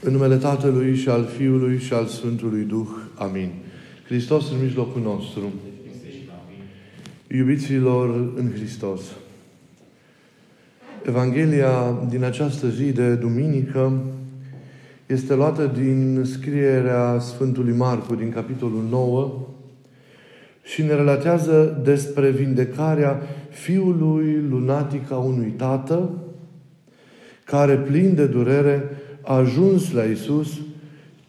În numele Tatălui și al Fiului și al Sfântului Duh. Amin. Hristos în mijlocul nostru. Iubiților în Hristos. Evanghelia din această zi de duminică este luată din scrierea Sfântului Marcu din capitolul 9 și ne relatează despre vindecarea fiului lunatic a unui tată care, plin de durere, a ajuns la Isus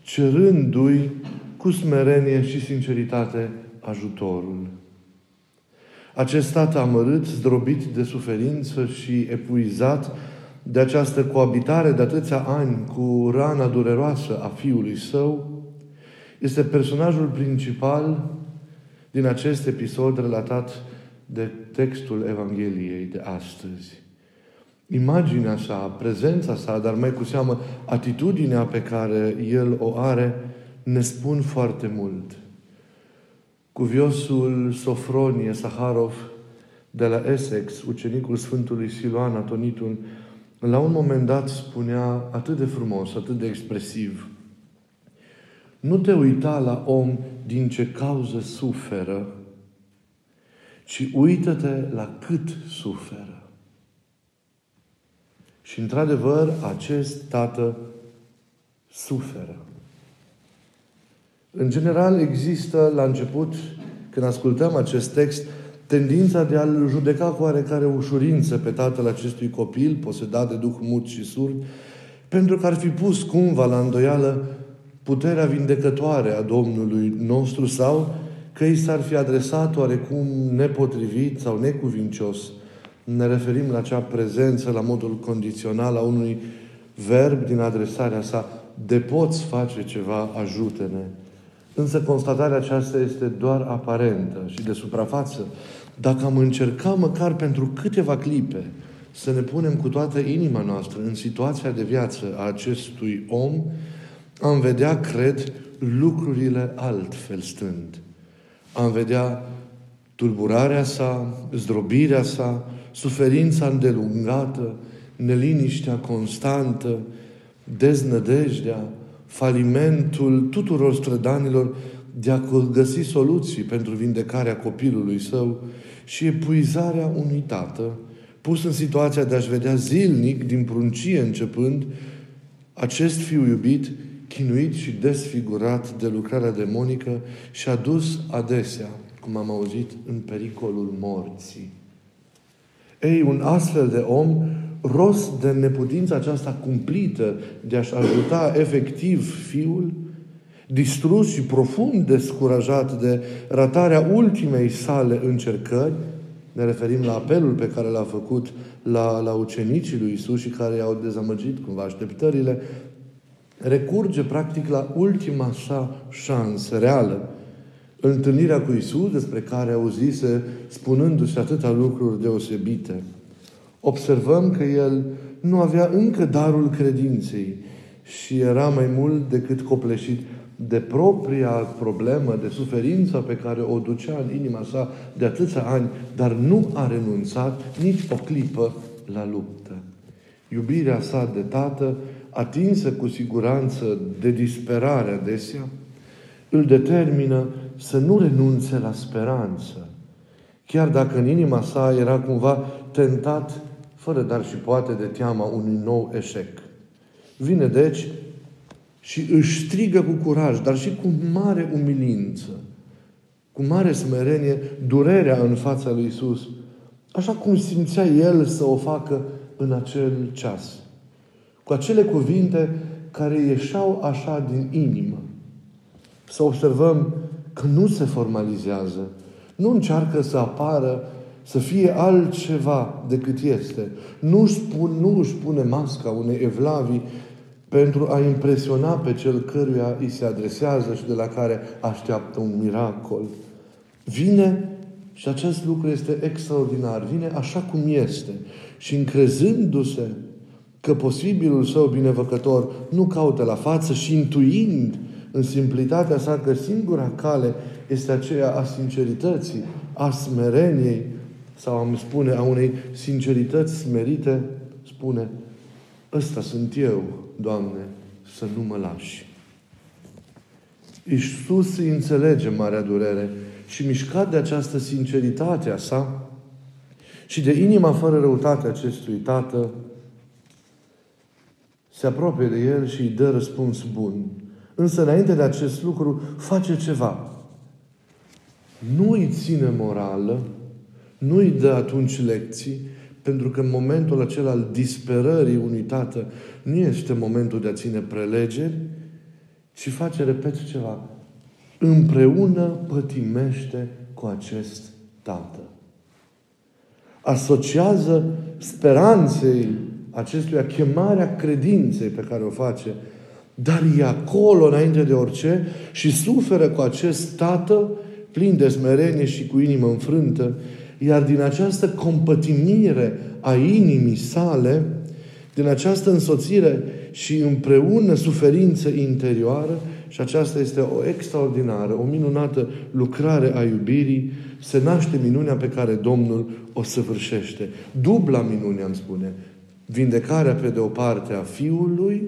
cerându-i cu smerenie și sinceritate ajutorul. Acest tată amărât, zdrobit de suferință și epuizat de această coabitare de atâția ani cu rana dureroasă a fiului său, este personajul principal din acest episod relatat de textul Evangheliei de astăzi imaginea sa, prezența sa, dar mai cu seamă atitudinea pe care el o are, ne spun foarte mult. Cuviosul Sofronie Saharov de la Essex, ucenicul Sfântului Siloan Atonitul, la un moment dat spunea atât de frumos, atât de expresiv, nu te uita la om din ce cauză suferă, ci uită-te la cât suferă. Și într-adevăr, acest tată suferă. În general, există la început, când ascultăm acest text, tendința de a-l judeca cu oarecare ușurință pe tatăl acestui copil, posedat de duh mut și surd, pentru că ar fi pus cumva la îndoială puterea vindecătoare a Domnului nostru sau că i s-ar fi adresat oarecum nepotrivit sau necuvincios ne referim la acea prezență, la modul condițional a unui verb din adresarea sa. De poți face ceva, ajută-ne. Însă constatarea aceasta este doar aparentă și de suprafață. Dacă am încercat măcar pentru câteva clipe să ne punem cu toată inima noastră în situația de viață a acestui om, am vedea, cred, lucrurile altfel stând. Am vedea tulburarea sa, zdrobirea sa, suferința îndelungată, neliniștea constantă, deznădejdea, falimentul tuturor strădanilor de a găsi soluții pentru vindecarea copilului său și epuizarea unui tată pus în situația de a-și vedea zilnic, din pruncie începând, acest fiu iubit, chinuit și desfigurat de lucrarea demonică și adus adesea, cum am auzit, în pericolul morții. Ei, un astfel de om, rost de neputința aceasta cumplită de a-și ajuta efectiv fiul, distrus și profund descurajat de ratarea ultimei sale încercări, ne referim la apelul pe care l-a făcut la, la ucenicii lui Isus și care i-au dezamăgit cumva așteptările, recurge practic la ultima sa șansă reală întâlnirea cu Isus, despre care auzise spunându-se atâtea lucruri deosebite. Observăm că el nu avea încă darul credinței și era mai mult decât copleșit de propria problemă, de suferința pe care o ducea în inima sa de atâția ani, dar nu a renunțat nici o clipă la luptă. Iubirea sa de tată, atinsă cu siguranță de disperare adesea, îl determină să nu renunțe la speranță. Chiar dacă în inima sa era cumva tentat, fără dar și poate de teama unui nou eșec. Vine deci și își strigă cu curaj, dar și cu mare umilință, cu mare smerenie, durerea în fața lui Isus, așa cum simțea el să o facă în acel ceas. Cu acele cuvinte care ieșeau așa din inimă. Să observăm că nu se formalizează. Nu încearcă să apară, să fie altceva decât este. Nu își, pun, nu își pune masca unei evlavii pentru a impresiona pe cel căruia îi se adresează și de la care așteaptă un miracol. Vine și acest lucru este extraordinar. Vine așa cum este. Și încrezându-se că posibilul său binevăcător nu caută la față și intuind în simplitatea sa că singura cale este aceea a sincerității, a smereniei, sau am spune a unei sincerități smerite, spune, ăsta sunt eu, Doamne, să nu mă lași. Iisus îi înțelege marea durere și mișcat de această sinceritate a sa și de inima fără răutate acestui tată, se apropie de el și îi dă răspuns bun. Însă, înainte de acest lucru, face ceva. Nu îi ține morală, nu îi dă atunci lecții, pentru că în momentul acela al disperării unui tată nu este momentul de a ține prelegeri, ci face, repet, ceva. Împreună pătimește cu acest tată. Asociază speranței acestuia chemarea credinței pe care o face, dar e acolo înainte de orice și suferă cu acest tată plin de smerenie și cu inimă înfrântă, iar din această compătimire a inimii sale, din această însoțire și împreună suferință interioară, și aceasta este o extraordinară, o minunată lucrare a iubirii, se naște minunea pe care Domnul o săvârșește. Dubla minune, am spune. Vindecarea pe de o parte a Fiului,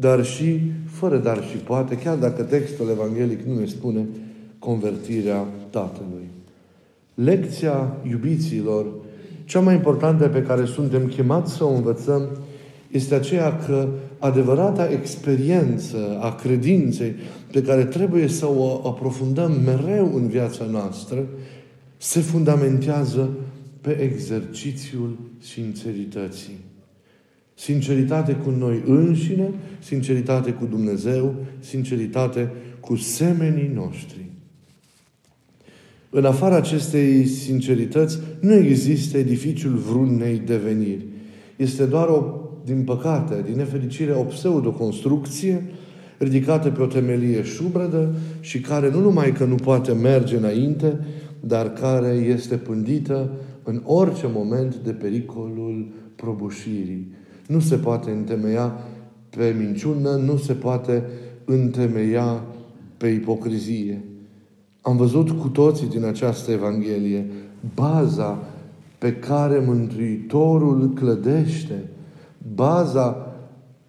dar și, fără dar și poate, chiar dacă textul evanghelic nu ne spune, convertirea Tatălui. Lecția iubiților, cea mai importantă pe care suntem chemați să o învățăm, este aceea că adevărata experiență a credinței pe care trebuie să o aprofundăm mereu în viața noastră, se fundamentează pe exercițiul sincerității. Sinceritate cu noi înșine, sinceritate cu Dumnezeu, sinceritate cu semenii noștri. În afara acestei sincerități nu există edificiul vreunei deveniri. Este doar o, din păcate, din nefericire, o pseudo-construcție ridicată pe o temelie șubredă și care nu numai că nu poate merge înainte, dar care este pândită în orice moment de pericolul probușirii. Nu se poate întemeia pe minciună, nu se poate întemeia pe ipocrizie. Am văzut cu toții din această Evanghelie baza pe care Mântuitorul clădește, baza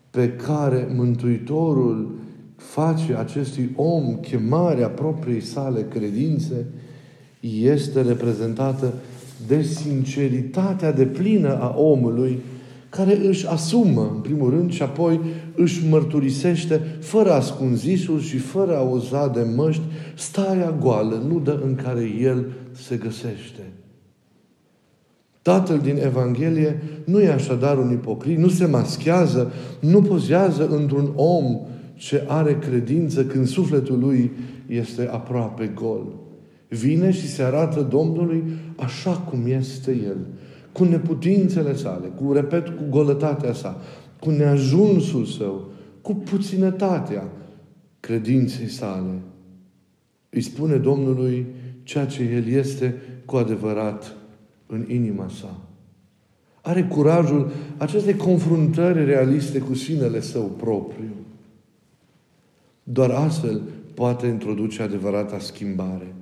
pe care Mântuitorul face acestui om chemarea propriei sale credințe, este reprezentată de sinceritatea de plină a omului care își asumă, în primul rând, și apoi își mărturisește, fără ascunzisuri și fără a uza de măști, starea goală, nudă în care el se găsește. Tatăl din Evanghelie nu e așadar un ipocrit, nu se maschează, nu pozează într-un om ce are credință când sufletul lui este aproape gol. Vine și se arată Domnului așa cum este El cu neputințele sale, cu, repet, cu golătatea sa, cu neajunsul său, cu puținătatea credinței sale. Îi spune Domnului ceea ce El este cu adevărat în inima sa. Are curajul acestei confruntări realiste cu sinele său propriu. Doar astfel poate introduce adevărata schimbare.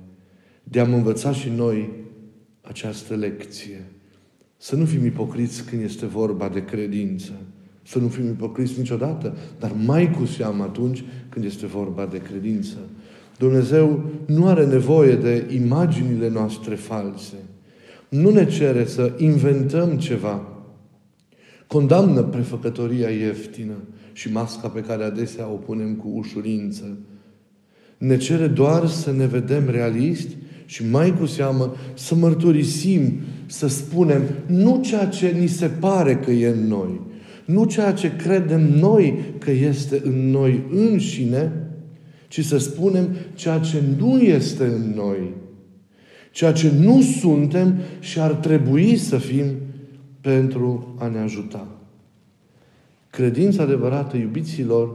De am învățat și noi această lecție. Să nu fim ipocriți când este vorba de credință. Să nu fim ipocriți niciodată, dar mai cu seamă atunci când este vorba de credință. Dumnezeu nu are nevoie de imaginile noastre false. Nu ne cere să inventăm ceva. Condamnă prefăcătoria ieftină și masca pe care adesea o punem cu ușurință. Ne cere doar să ne vedem realiști și mai cu seamă să mărturisim, să spunem nu ceea ce ni se pare că e în noi, nu ceea ce credem noi că este în noi înșine, ci să spunem ceea ce nu este în noi, ceea ce nu suntem și ar trebui să fim pentru a ne ajuta. Credința adevărată, iubiților,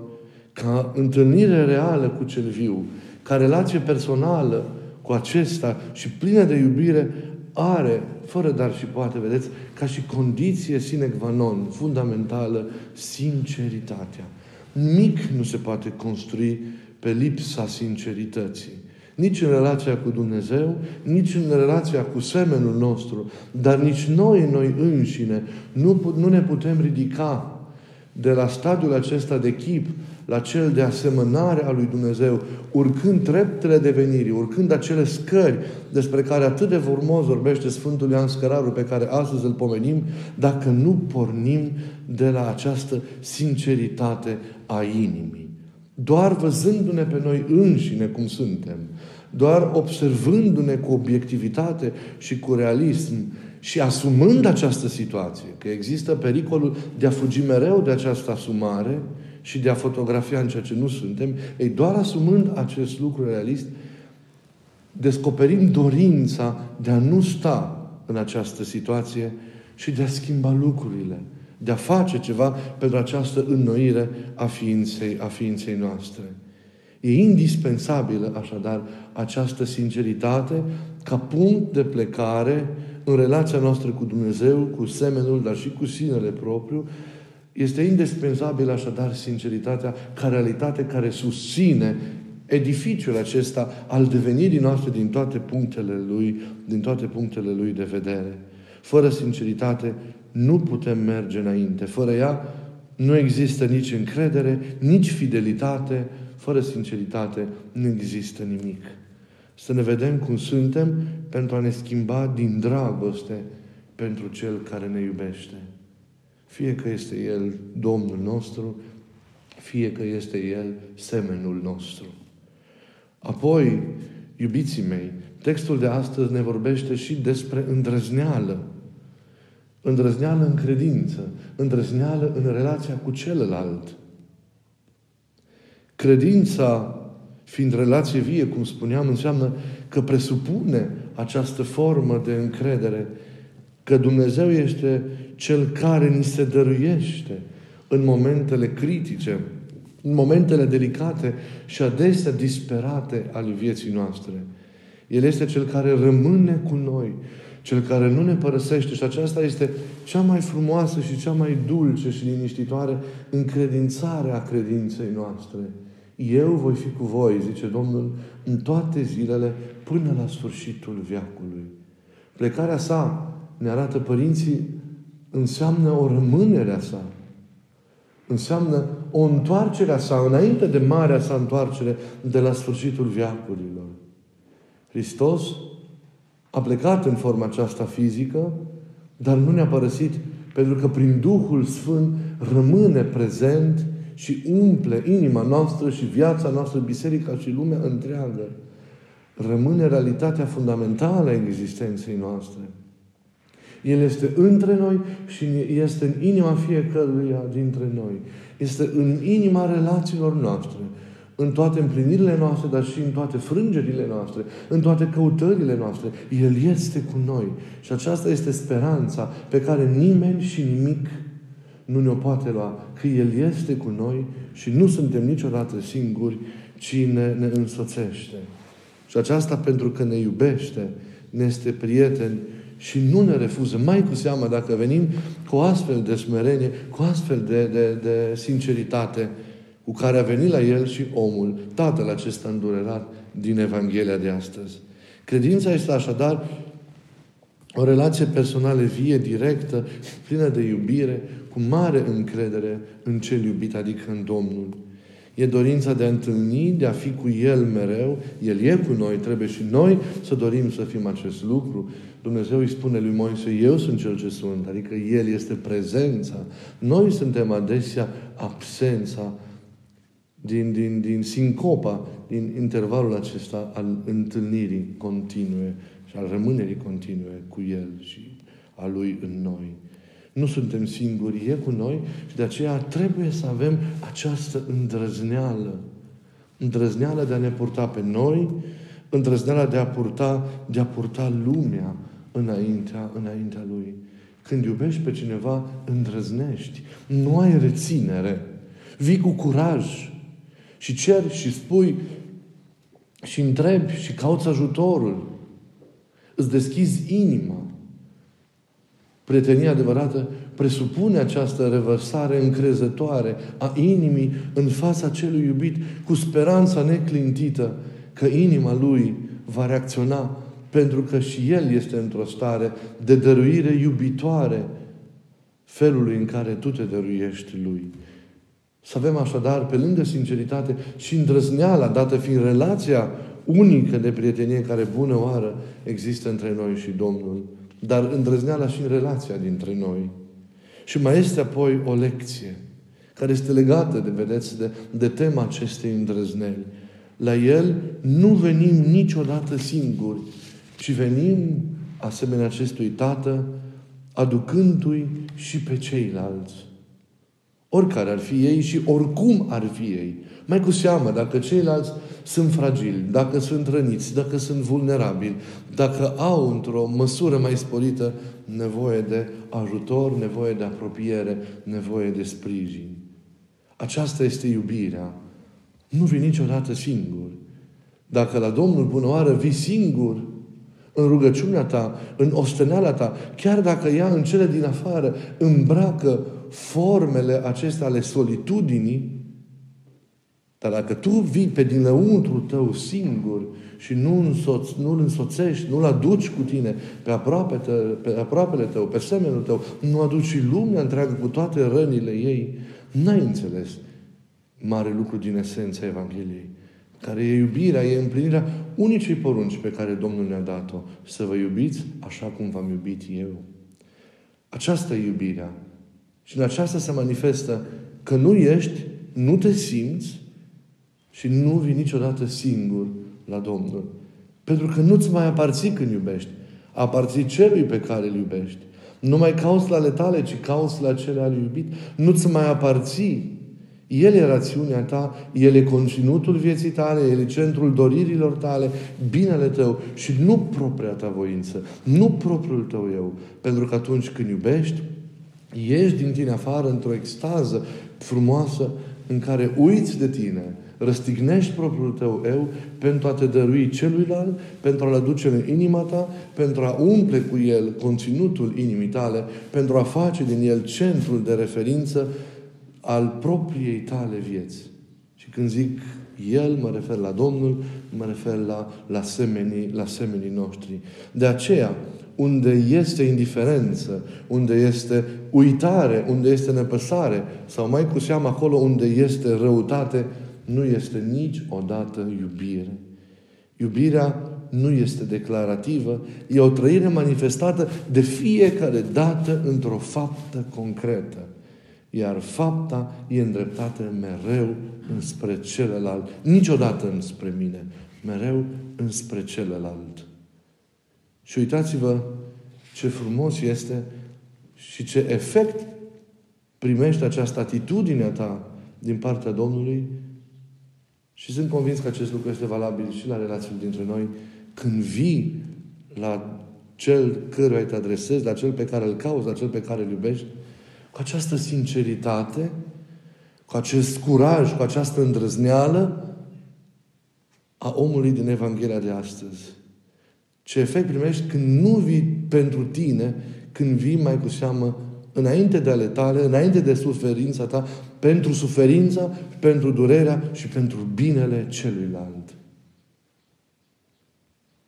ca întâlnire reală cu cel viu, ca relație personală cu acesta și plină de iubire, are, fără dar și poate, vedeți, ca și condiție sine qua non, fundamentală, sinceritatea. Nimic nu se poate construi pe lipsa sincerității. Nici în relația cu Dumnezeu, nici în relația cu semenul nostru, dar nici noi, noi înșine, nu, nu ne putem ridica de la stadiul acesta de chip la cel de asemănare a lui Dumnezeu, urcând treptele devenirii, urcând acele scări despre care atât de frumos vorbește Sfântul Ioan Scăraru, pe care astăzi îl pomenim, dacă nu pornim de la această sinceritate a inimii. Doar văzându-ne pe noi înșine cum suntem, doar observându-ne cu obiectivitate și cu realism și asumând această situație, că există pericolul de a fugi mereu de această asumare și de a fotografia în ceea ce nu suntem, ei, doar asumând acest lucru realist, descoperim dorința de a nu sta în această situație și de a schimba lucrurile, de a face ceva pentru această înnoire a ființei, a ființei noastre. E indispensabilă, așadar, această sinceritate ca punct de plecare în relația noastră cu Dumnezeu, cu semenul, dar și cu sinele propriu, este indispensabilă așadar sinceritatea ca realitate care susține edificiul acesta al devenirii noastre din toate punctele lui, din toate punctele lui de vedere. Fără sinceritate nu putem merge înainte. Fără ea nu există nici încredere, nici fidelitate. Fără sinceritate nu există nimic. Să ne vedem cum suntem pentru a ne schimba din dragoste pentru Cel care ne iubește. Fie că este El Domnul nostru, fie că este El semenul nostru. Apoi, iubiții mei, textul de astăzi ne vorbește și despre îndrăzneală. Îndrăzneală în credință, îndrăzneală în relația cu celălalt. Credința, fiind relație vie, cum spuneam, înseamnă că presupune această formă de încredere că Dumnezeu este Cel care ni se dăruiește în momentele critice, în momentele delicate și adesea disperate ale vieții noastre. El este Cel care rămâne cu noi, Cel care nu ne părăsește și aceasta este cea mai frumoasă și cea mai dulce și liniștitoare încredințare a credinței noastre. Eu voi fi cu voi, zice Domnul, în toate zilele până la sfârșitul viacului. Plecarea sa, ne arată părinții, înseamnă o rămânere a sa. Înseamnă o întoarcere a sa, înainte de marea sa întoarcere de la sfârșitul viacurilor. Hristos a plecat în forma aceasta fizică, dar nu ne-a părăsit pentru că prin Duhul Sfânt rămâne prezent și umple inima noastră și viața noastră, biserica și lumea întreagă. Rămâne realitatea fundamentală a existenței noastre. El este între noi și este în inima fiecăruia dintre noi. Este în inima relațiilor noastre, în toate împlinirile noastre, dar și în toate frângerile noastre, în toate căutările noastre. El este cu noi. Și aceasta este speranța pe care nimeni și nimic nu ne-o poate lua. Că El este cu noi și nu suntem niciodată singuri, ci ne, ne însoțește. Și aceasta pentru că ne iubește, ne este prieten și nu ne refuză. Mai cu seamă dacă venim cu astfel de smerenie, cu astfel de, de, de sinceritate cu care a venit la el și omul, tatăl acesta îndurerat din Evanghelia de astăzi. Credința este așadar o relație personală vie, directă, plină de iubire, cu mare încredere în cel iubit, adică în Domnul. E dorința de a întâlni, de a fi cu El mereu. El e cu noi, trebuie și noi să dorim să fim acest lucru. Dumnezeu îi spune lui Moise, eu sunt cel ce sunt, adică El este prezența. Noi suntem adesea absența din, din, din sincopa, din intervalul acesta al întâlnirii continue și al rămânerii continue cu El și a Lui în noi. Nu suntem singuri, e cu noi și de aceea trebuie să avem această îndrăzneală. Îndrăzneală de a ne purta pe noi, îndrăzneala de a purta, de a purta lumea înaintea, înaintea Lui. Când iubești pe cineva, îndrăznești. Nu ai reținere. Vii cu curaj și ceri și spui și întrebi și cauți ajutorul. Îți deschizi inima. Prietenia adevărată presupune această revărsare încrezătoare a inimii în fața celui iubit cu speranța neclintită că inima lui va reacționa pentru că și el este într-o stare de dăruire iubitoare felului în care tu te dăruiești lui. Să avem așadar, pe lângă sinceritate și îndrăzneala, dată fiind relația unică de prietenie care bună oară există între noi și Domnul, dar îndrăzneala și în relația dintre noi. Și mai este apoi o lecție care este legată, de, vedeți, de, de tema acestei îndrăzneli. La el nu venim niciodată singuri, ci venim asemenea acestui Tată, aducându-i și pe ceilalți. Oricare ar fi ei și oricum ar fi ei. Mai cu seamă, dacă ceilalți sunt fragili, dacă sunt răniți, dacă sunt vulnerabili, dacă au într-o măsură mai sporită nevoie de ajutor, nevoie de apropiere, nevoie de sprijin. Aceasta este iubirea. Nu vii niciodată singur. Dacă la Domnul bună oară vii singur, în rugăciunea ta, în osteneala ta, chiar dacă ea în cele din afară îmbracă formele acestea ale solitudinii, dar dacă tu vii pe dinăuntru tău singur și nu însoți, nu-l însoțești, nu-l aduci cu tine pe, aproape te, pe aproapele tău, pe semenul tău, nu aduci și lumea întreagă cu toate rănile ei, n-ai înțeles mare lucru din esența Evangheliei care e iubirea, e împlinirea unicei porunci pe care Domnul ne-a dat-o. Să vă iubiți așa cum v-am iubit eu. Aceasta e iubirea. Și în aceasta se manifestă că nu ești, nu te simți și nu vii niciodată singur la Domnul. Pentru că nu-ți mai aparții când iubești. Aparții celui pe care îl iubești. Nu mai cauți la ale tale, ci cauți la cele ale iubit. Nu-ți mai aparții el e rațiunea ta, El e conținutul vieții tale, El e centrul doririlor tale, binele tău și nu propria ta voință, nu propriul tău eu. Pentru că atunci când iubești, ieși din tine afară într-o extază frumoasă în care uiți de tine, răstignești propriul tău eu pentru a te dărui celuilalt, pentru a-l aduce în inima ta, pentru a umple cu el conținutul inimii tale, pentru a face din el centrul de referință al propriei tale vieți. Și când zic El, mă refer la Domnul, mă refer la, la, semenii, la semenii noștri. De aceea, unde este indiferență, unde este uitare, unde este nepăsare, sau mai cu seamă acolo unde este răutate, nu este niciodată iubire. Iubirea nu este declarativă, e o trăire manifestată de fiecare dată într-o faptă concretă iar fapta e îndreptată mereu înspre celălalt. Niciodată înspre mine, mereu înspre celălalt. Și uitați-vă ce frumos este și ce efect primește această atitudine a ta din partea Domnului și sunt convins că acest lucru este valabil și la relațiile dintre noi când vii la cel căruia te adresezi, la cel pe care îl cauți, la cel pe care îl iubești, cu această sinceritate, cu acest curaj, cu această îndrăzneală a omului din Evanghelia de astăzi. Ce efect primești când nu vii pentru tine, când vii mai cu seamă înainte de ale tale, înainte de suferința ta, pentru suferința, pentru durerea și pentru binele celuilalt.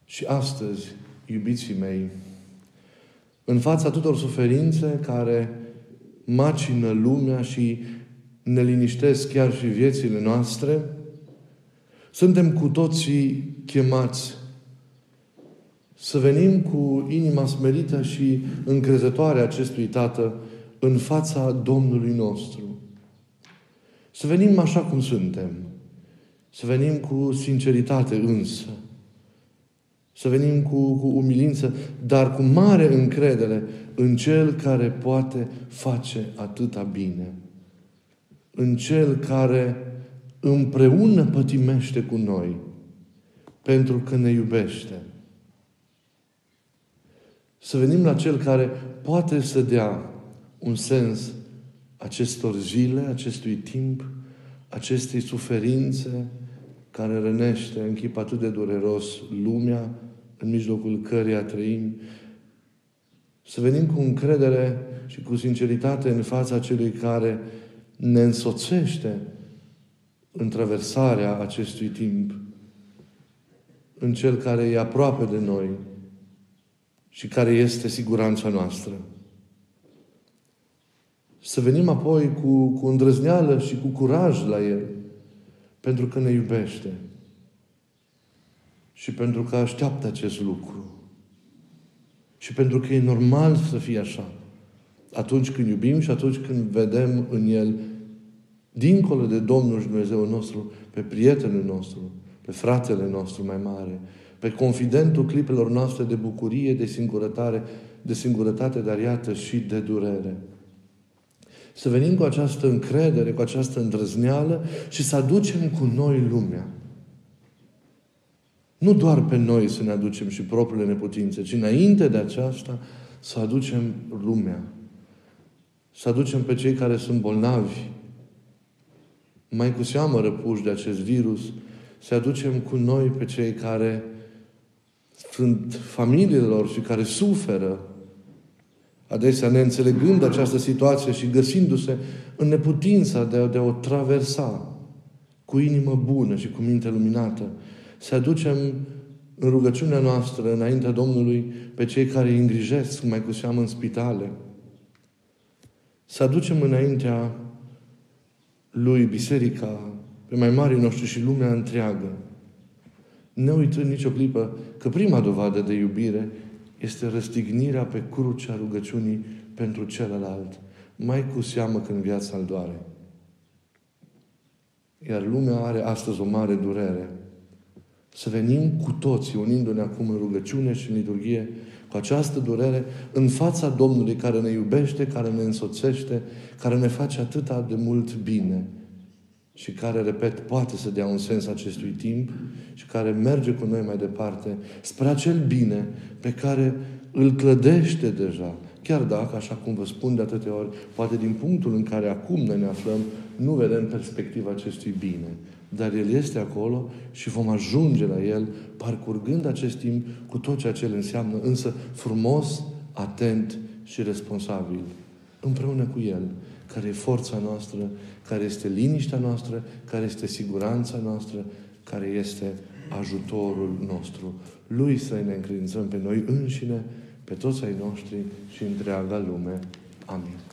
Și astăzi, iubiții mei, în fața tuturor suferințe care macină lumea și ne liniștesc chiar și viețile noastre, suntem cu toții chemați să venim cu inima smerită și încrezătoare acestui Tată în fața Domnului nostru. Să venim așa cum suntem. Să venim cu sinceritate însă. Să venim cu, cu umilință, dar cu mare încredere în Cel care poate face atâta bine. În Cel care împreună pătimește cu noi pentru că ne iubește. Să venim la Cel care poate să dea un sens acestor zile, acestui timp, acestei suferințe care rănește în chip atât de dureros lumea, în mijlocul căreia trăim, să venim cu încredere și cu sinceritate în fața celui care ne însoțește în traversarea acestui timp, în Cel care e aproape de noi și care este siguranța noastră. Să venim apoi cu, cu îndrăzneală și cu curaj la El, pentru că ne iubește și pentru că așteaptă acest lucru. Și pentru că e normal să fie așa. Atunci când iubim și atunci când vedem în El, dincolo de Domnul și Dumnezeu nostru, pe prietenul nostru, pe fratele nostru mai mare, pe confidentul clipelor noastre de bucurie, de singurătate, de singurătate, dar iată și de durere. Să venim cu această încredere, cu această îndrăzneală și să aducem cu noi lumea. Nu doar pe noi să ne aducem și propriile neputințe, ci înainte de aceasta să aducem lumea. Să aducem pe cei care sunt bolnavi, mai cu seamă răpuși de acest virus, să aducem cu noi pe cei care sunt familiilor și care suferă, adesea neînțelegând această situație și găsindu-se în neputința de a, de a o traversa cu inimă bună și cu minte luminată, să aducem în rugăciunea noastră, înaintea Domnului, pe cei care îi îngrijesc, mai cu seamă în spitale. Să aducem înaintea Lui Biserica, pe mai mari noștri și lumea întreagă. Ne uitând nicio clipă că prima dovadă de iubire este răstignirea pe crucea rugăciunii pentru celălalt. Mai cu seamă când viața îl doare. Iar lumea are astăzi o mare durere. Să venim cu toții, unindu-ne acum în rugăciune și în liturghie, cu această durere, în fața Domnului care ne iubește, care ne însoțește, care ne face atâta de mult bine și care, repet, poate să dea un sens acestui timp și care merge cu noi mai departe spre acel bine pe care îl clădește deja. Chiar dacă, așa cum vă spun de atâtea ori, poate din punctul în care acum noi ne aflăm, nu vedem perspectiva acestui bine. Dar El este acolo și vom ajunge la El parcurgând acest timp cu tot ceea ce El înseamnă, însă frumos, atent și responsabil. Împreună cu El, care e forța noastră, care este liniștea noastră, care este siguranța noastră, care este ajutorul nostru. Lui să ne încredințăm pe noi înșine, pe toți ai noștri și întreaga lume. Amin.